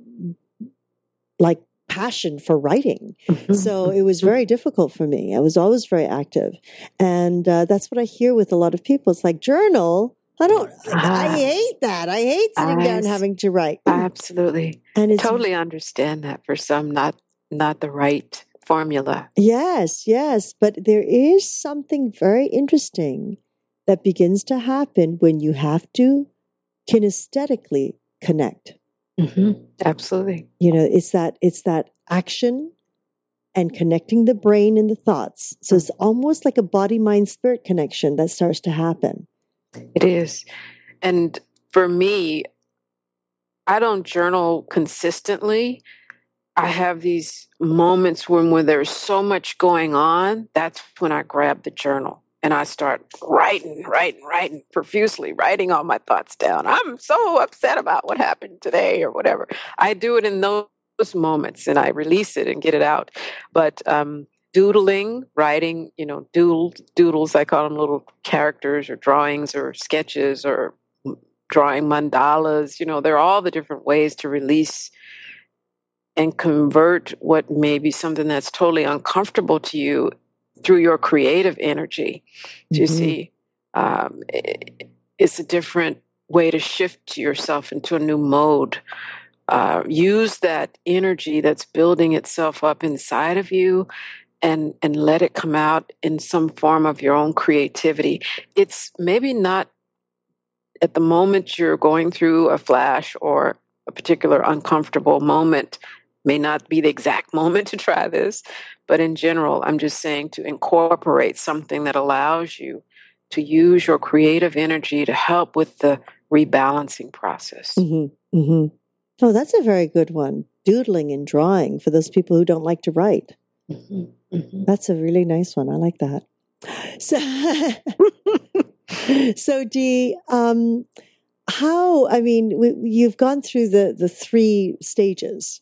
like passion for writing. Mm-hmm. So it was very difficult for me. I was always very active. And uh, that's what I hear with a lot of people. It's like journal. I don't, I, I hate that. I hate sitting I, down having to write. Absolutely. And it's, totally understand that for some, not, not the right formula. Yes, yes. But there is something very interesting that begins to happen when you have to kinesthetically connect. Mm-hmm. Absolutely. You know, it's that it's that action and connecting the brain and the thoughts. So it's almost like a body mind spirit connection that starts to happen. It is. And for me, I don't journal consistently. I have these moments when when there's so much going on, that's when I grab the journal and I start writing, writing, writing profusely, writing all my thoughts down. I'm so upset about what happened today or whatever. I do it in those moments and I release it and get it out. But um, doodling, writing, you know, doodle, doodles, I call them little characters or drawings or sketches or drawing mandalas, you know, there are all the different ways to release and convert what may be something that's totally uncomfortable to you through your creative energy. Do you mm-hmm. see? Um, it, it's a different way to shift yourself into a new mode. Uh, use that energy that's building itself up inside of you and and let it come out in some form of your own creativity it's maybe not at the moment you're going through a flash or a particular uncomfortable moment may not be the exact moment to try this but in general, I'm just saying to incorporate something that allows you to use your creative energy to help with the rebalancing process. Mm-hmm. Mm-hmm. Oh, that's a very good one. Doodling and drawing for those people who don't like to write. Mm-hmm. mm-hmm. That's a really nice one. I like that. So, so Dee, um, how? I mean, we, you've gone through the the three stages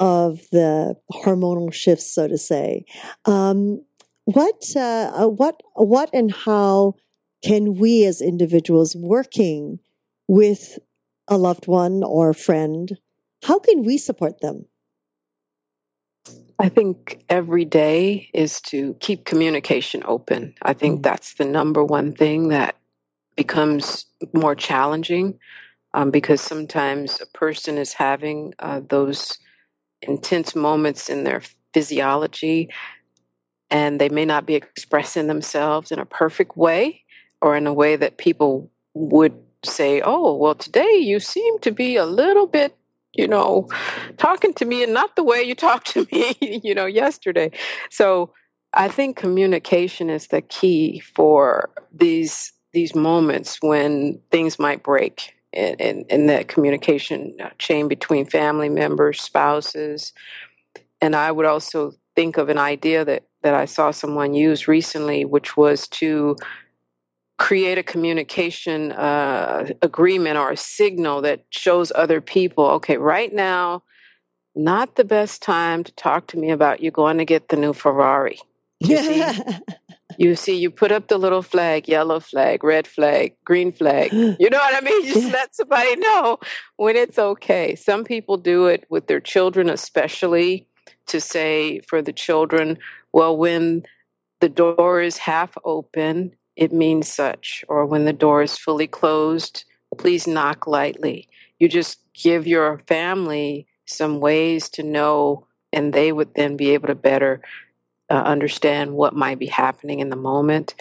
of the hormonal shifts, so to say. Um, what, uh, uh, what, what, and how can we as individuals working with a loved one or a friend, how can we support them? I think every day is to keep communication open. I think mm-hmm. that's the number one thing that becomes more challenging um, because sometimes a person is having uh, those intense moments in their physiology and they may not be expressing themselves in a perfect way or in a way that people would say, oh, well, today you seem to be a little bit, you know, talking to me and not the way you talked to me, you know, yesterday. So I think communication is the key for these these moments when things might break in that communication uh, chain between family members, spouses. And I would also think of an idea that, that I saw someone use recently, which was to create a communication uh, agreement or a signal that shows other people okay, right now, not the best time to talk to me about you going to get the new Ferrari. See, you see, you put up the little flag, yellow flag, red flag, green flag. You know what I mean? You just let somebody know when it's okay. Some people do it with their children, especially to say for the children, well, when the door is half open, it means such. Or when the door is fully closed, please knock lightly. You just give your family some ways to know, and they would then be able to better uh, understand what might be happening in the moment.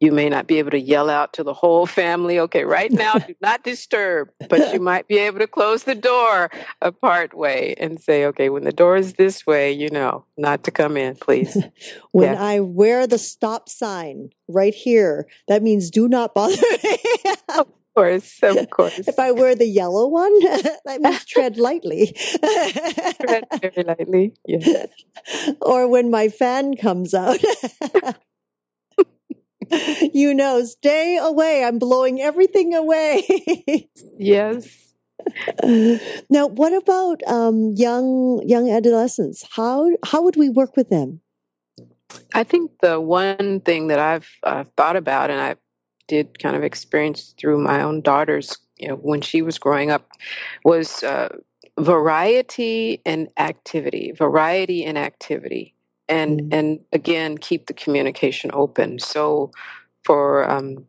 You may not be able to yell out to the whole family, okay, right now, do not disturb, but you might be able to close the door a part way and say, okay, when the door is this way, you know, not to come in, please. when yeah. I wear the stop sign right here, that means do not bother me. of course, of course. If I wear the yellow one, that means tread lightly. tread very lightly, yes. Or when my fan comes out you know, stay away. I'm blowing everything away. yes. Now, what about um, young young adolescents? How how would we work with them? I think the one thing that I've uh, thought about, and I did kind of experience through my own daughter's, you know, when she was growing up, was uh, variety and activity. Variety and activity and mm. and again keep the communication open. So for um,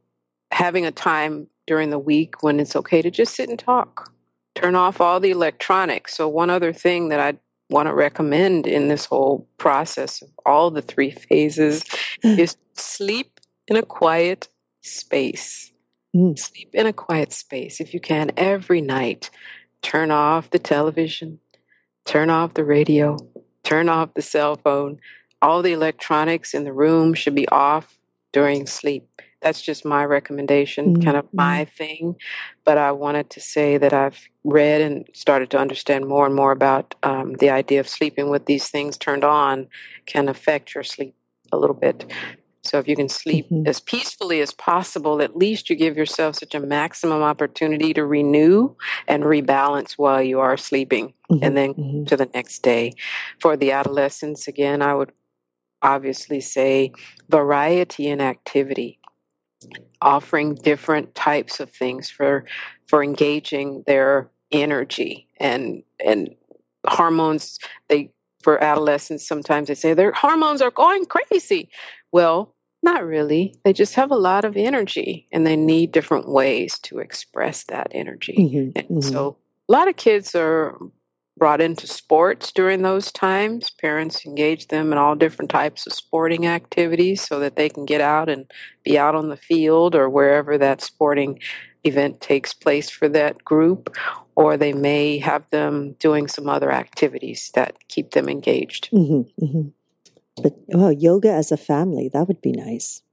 having a time during the week when it's okay to just sit and talk turn off all the electronics. So one other thing that i want to recommend in this whole process of all the three phases is sleep in a quiet space mm. sleep in a quiet space if you can every night turn off the television turn off the radio turn off the cell phone. All the electronics in the room should be off during sleep. That's just my recommendation, mm-hmm. kind of my thing. But I wanted to say that I've read and started to understand more and more about um, the idea of sleeping with these things turned on can affect your sleep a little bit. So if you can sleep mm-hmm. as peacefully as possible, at least you give yourself such a maximum opportunity to renew and rebalance while you are sleeping mm-hmm. and then mm-hmm. to the next day. For the adolescents, again, I would obviously say variety in activity offering different types of things for for engaging their energy and and hormones they for adolescents sometimes they say their hormones are going crazy well not really. They just have a lot of energy and they need different ways to express that energy. Mm-hmm, and mm-hmm. so a lot of kids are brought into sports during those times. Parents engage them in all different types of sporting activities so that they can get out and be out on the field or wherever that sporting event takes place for that group. Or they may have them doing some other activities that keep them engaged. Mm-hmm, mm-hmm. But well, yoga as a family, that would be nice.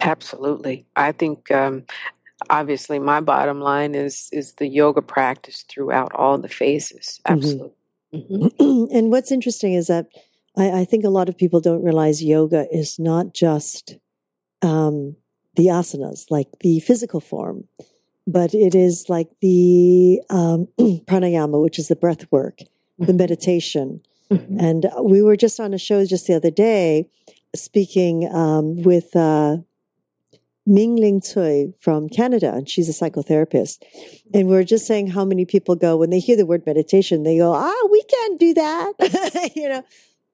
Absolutely. I think um, obviously my bottom line is is the yoga practice throughout all the phases. Mm-hmm. Absolutely. Mm-hmm. Mm-hmm. and what's interesting is that I, I, think a lot of people don't realize yoga is not just um, the asanas, like the physical form, but it is like the um, pranayama, which is the breath work, the mm-hmm. meditation, Mm-hmm. And we were just on a show just the other day speaking um, with uh, Ming Ling Tsui from Canada, and she's a psychotherapist. And we are just saying how many people go, when they hear the word meditation, they go, ah, we can't do that. you know,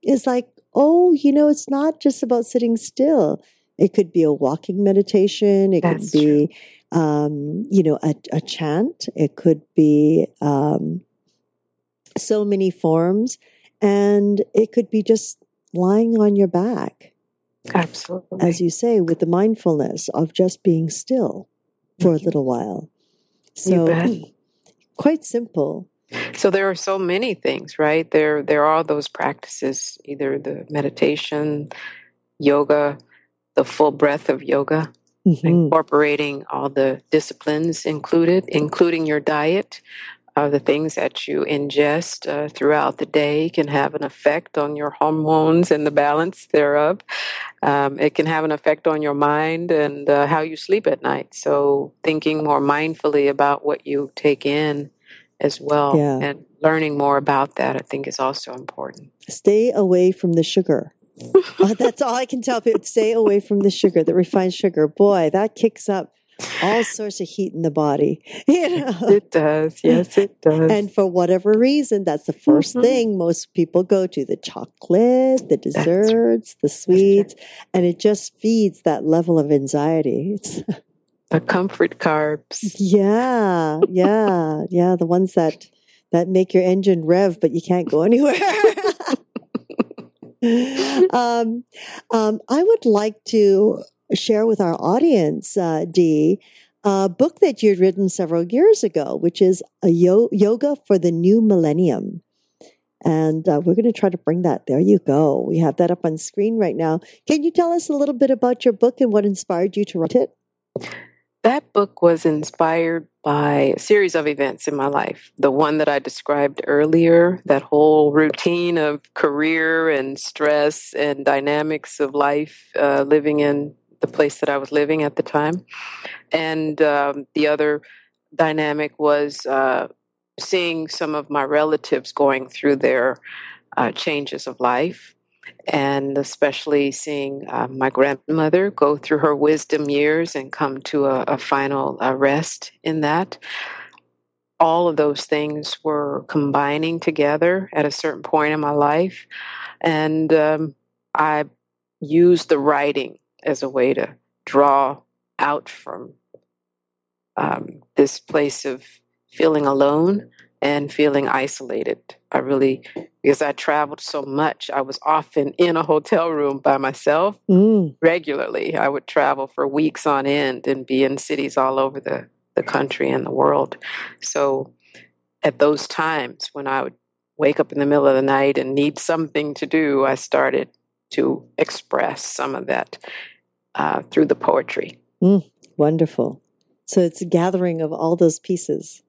it's like, oh, you know, it's not just about sitting still. It could be a walking meditation. It That's could be, um, you know, a, a, chant. It could be um, so many forms. And it could be just lying on your back. Absolutely. As you say, with the mindfulness of just being still for mm-hmm. a little while. So quite simple. So there are so many things, right? There there are those practices, either the meditation, yoga, the full breadth of yoga, mm-hmm. incorporating all the disciplines included, including your diet, uh, the things that you ingest uh, throughout the day can have an effect on your hormones and the balance thereof. Um, it can have an effect on your mind and uh, how you sleep at night. So, thinking more mindfully about what you take in as well. Yeah. And learning more about that, I think, is also important. Stay away from the sugar. Uh, that's all I can tell people. Stay away from the sugar, the refined sugar. Boy, that kicks up all sorts of heat in the body. You know? It does. Yes, it does. And for whatever reason, that's the 1st Mhm. thing most people go to the chocolate, the desserts, the sweets, and it just feeds that level of anxiety. It's, the comfort carbs. yeah, yeah, yeah. The ones that, that make your engine rev, but you can't go anywhere. um, um, I would like to share with our audience, uh, Dee, a book that you'd written several years ago, which is a yo- yoga for the new millennium. And uh, we're going to try to bring that. There you go. We have that up on screen right now. Can you tell us a little bit about your book and what inspired you to write it? That book was inspired by a series of events in my life. The one that I described earlier, that whole routine of career and stress and dynamics of life, uh, living in the place that I was living at the time. And um, the other dynamic was uh, seeing some of my relatives going through their uh, changes of life and especially seeing uh, my grandmother go through her wisdom years and come to a, a final uh, rest in that. All of those things were combining together at a certain point in my life, and um, I used the writing as a way to draw out from um, this place of feeling alone and feeling isolated. I really, because I traveled so much, I was often in a hotel room by myself Mm, regularly. I would travel for weeks on end and be in cities all over the, the country and the world. So at those times when I would wake up in the middle of the night and need something to do, I started to express some of that uh, through the poetry. wonderful. So it's a gathering of all those pieces.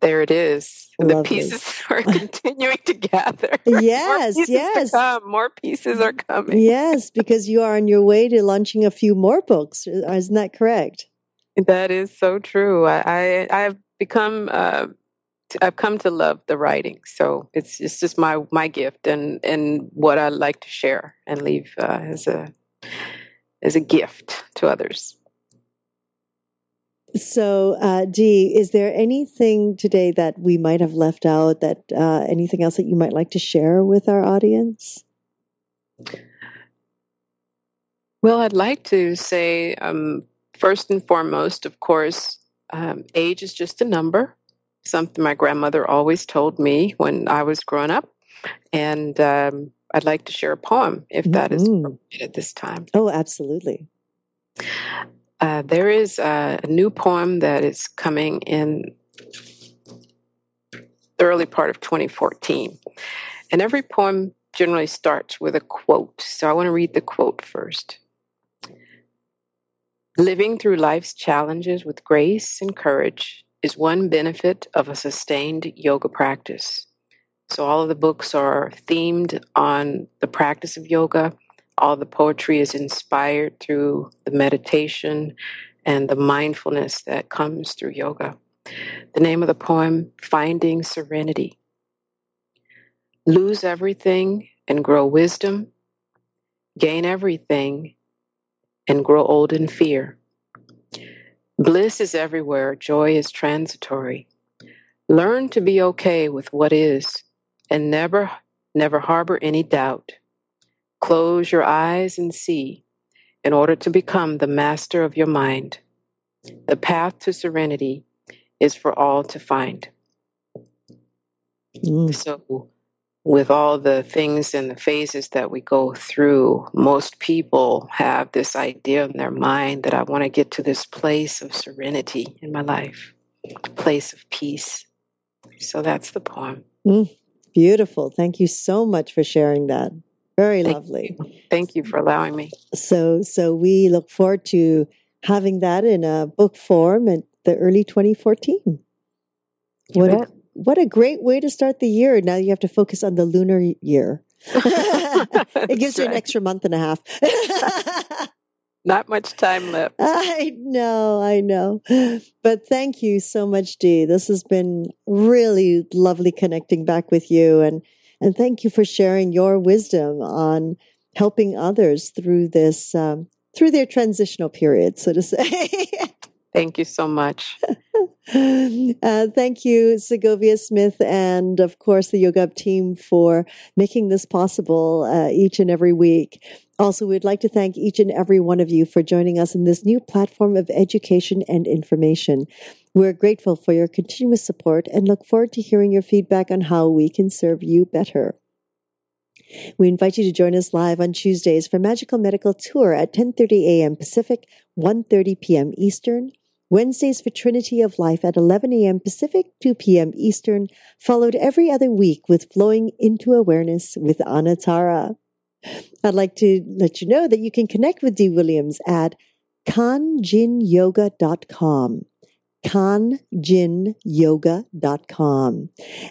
There it is. The pieces are continuing to gather. Yes, yes. More pieces are coming. Yes, because you are on your way to launching a few more books. Uh, Isn't that correct? That is so true. I, I I've become uh, I've come to love the writing. So it's it's just my my gift and and what I like to share and leave uh, as a as a gift to others. So, uh, Dee, is there anything today that we might have left out? That uh, anything else that you might like to share with our audience? Well, I'd like to say um, first and foremost, of course, um, age is just a number. Something my grandmother always told me when I was growing up, and um, I'd like to share a poem if that is Mhm. appropriate at this time. Oh, absolutely. Uh, there is a, a new poem that is coming in the early part of 2014. And every poem generally starts with a quote. So I want to read the quote first. Living through life's challenges with grace and courage is one benefit of a sustained yoga practice. So all of the books are themed on the practice of yoga all the poetry is inspired through the meditation and the mindfulness that comes through yoga. The name of the poem, Finding Serenity. Lose everything and grow wisdom, gain everything and grow old in fear. Bliss is everywhere, joy is transitory. Learn to be okay with what is and never, never harbor any doubt. Close your eyes and see in order to become the master of your mind. The path to serenity is for all to find. Mm, So, with all the things and the phases that we go through, most people have this idea in their mind that I want to get to this place of serenity in my life, place of peace. So, that's the poem. beautiful. Thank you so much for sharing that. Very Thank lovely. Thank you for allowing me. So, so we look forward to having that in a book form in the early 2014. You What a, what a great way to start the year. Now you have to focus on the lunar year. it gives you an extra month and a half. Not much time left. I know, I know. But thank you so much, Dee. This has been really lovely connecting back with you and and thank you for sharing your wisdom on helping others through this um, through their transitional period, so to say. Thank you so much. Uh, thank you, Segovia Smith, and of course the Yoga team for making this possible uh, each and every week. Also, we'd like to thank each and every one of you for joining us in this new platform of education and information. We're grateful for your continuous support and look forward to hearing your feedback on how we can serve you better. We invite you to join us live on Tuesdays for Magical Medical Tour at 10:30 a.m. Pacific, 1:30 p.m. Eastern. Wednesdays for Trinity of Life at 11 a.m. Pacific, 2 p.m. Eastern, followed every other week with Flowing into Awareness with Anatara. I'd like to let you know that you can connect with Dee Williams at kanjinyoga.com kanjinyoga.com.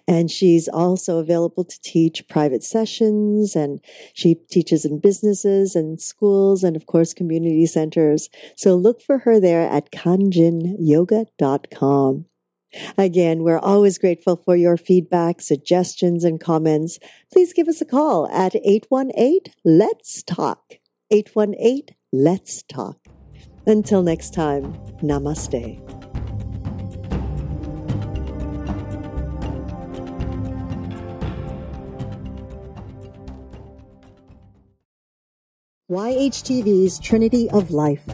And she's also available to teach private sessions and she teaches in businesses and schools and of course community centers. So look for her there at kanjinyoga.com. Again, we're always grateful for your feedback, suggestions, and comments. Please give us a call at 818 Let's Talk. 818 Let's Talk. Until next time, namaste. YHTV's Trinity of Life.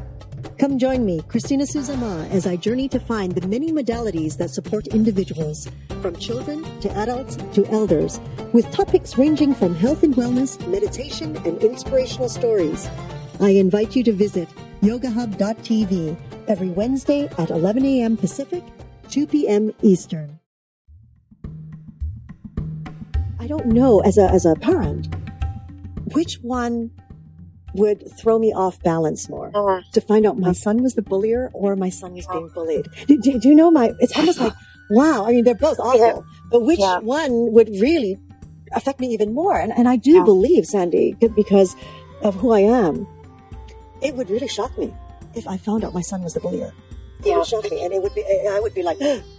Come join me, Christina Suzama, as I journey to find the many modalities that support individuals, from children to adults to elders, with topics ranging from health and wellness, meditation, and inspirational stories. I invite you to visit yogahub.tv every Wednesday at 11 a.m. Pacific, 2 p.m. Eastern. I don't know, as a, as a parent, which one would throw me off balance more uh-huh. to find out my son was the bullier or my son was being bullied. Do, do, do you know my, it's almost like, wow. I mean, they're both awful, yeah. but which yeah. one would really affect me even more? And, and I do yeah. believe, Sandy, because of who I am, it would really shock me if I found out my son was the bullier. It would shock me. And it would be, I would be like,